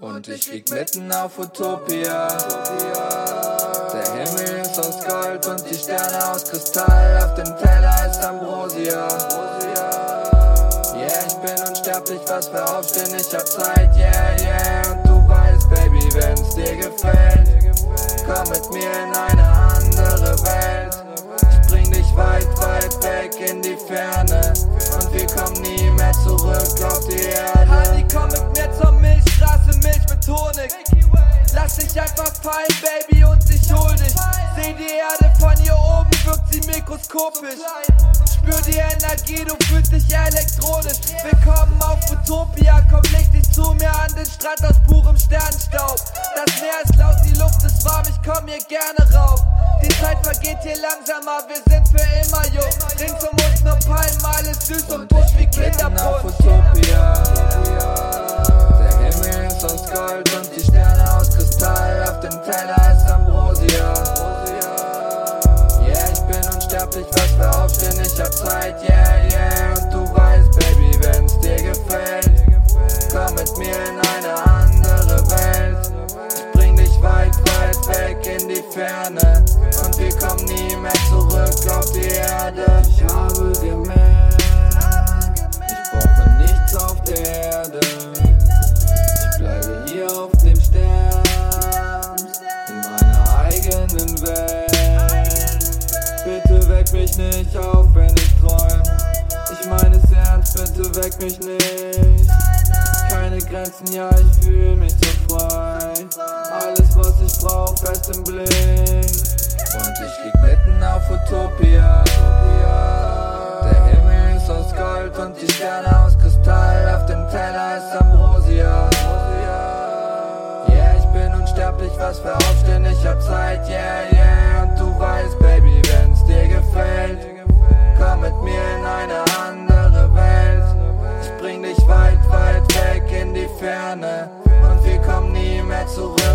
Und ich lieg mitten auf Utopia. Der Himmel ist aus Gold und die Sterne aus Kristall. Auf dem Teller ist Ambrosia. Yeah, ich bin unsterblich, was wir aufstehen, ich hab Zeit, yeah, yeah. Und du weißt, Baby, wenn's dir gefällt, komm mit mir in eine andere Welt. Ich bring dich weit, weit weg in die Ferne. Und wir kommen nie mehr zurück auf die fallen, Baby, und ich hol dich. Seh die Erde von hier oben, wirkt sie mikroskopisch. Spür die Energie, du fühlst dich elektronisch. Willkommen auf Utopia, komm, leg dich zu mir an den Strand aus purem Sternstaub. Das Meer ist laut, die Luft ist warm, ich komm hier gerne rauf. Die Zeit vergeht hier langsamer, wir sind für immer jung. Rings um uns nur Palmen, alles süß und busch wie Kinderbrust. Aufstehen, ich hab Zeit, yeah, yeah. Und du weißt, Baby, wenn's dir gefällt, komm mit mir in eine andere Welt. Ich bring dich weit, weit weg in die Ferne. Nicht auf, wenn ich träum. Ich meine es ernst, bitte weck mich nicht. Keine Grenzen, ja, ich fühl mich so frei. Alles, was ich brauch, fest im Blick. Und ich lieg mitten auf Utopia. Der Himmel ist aus Gold und die Sterne aus Kristall. Auf dem Teller ist Ambrosia. Yeah, ich bin unsterblich, was wir aufstehen, ich hab Zeit, yeah, yeah. around.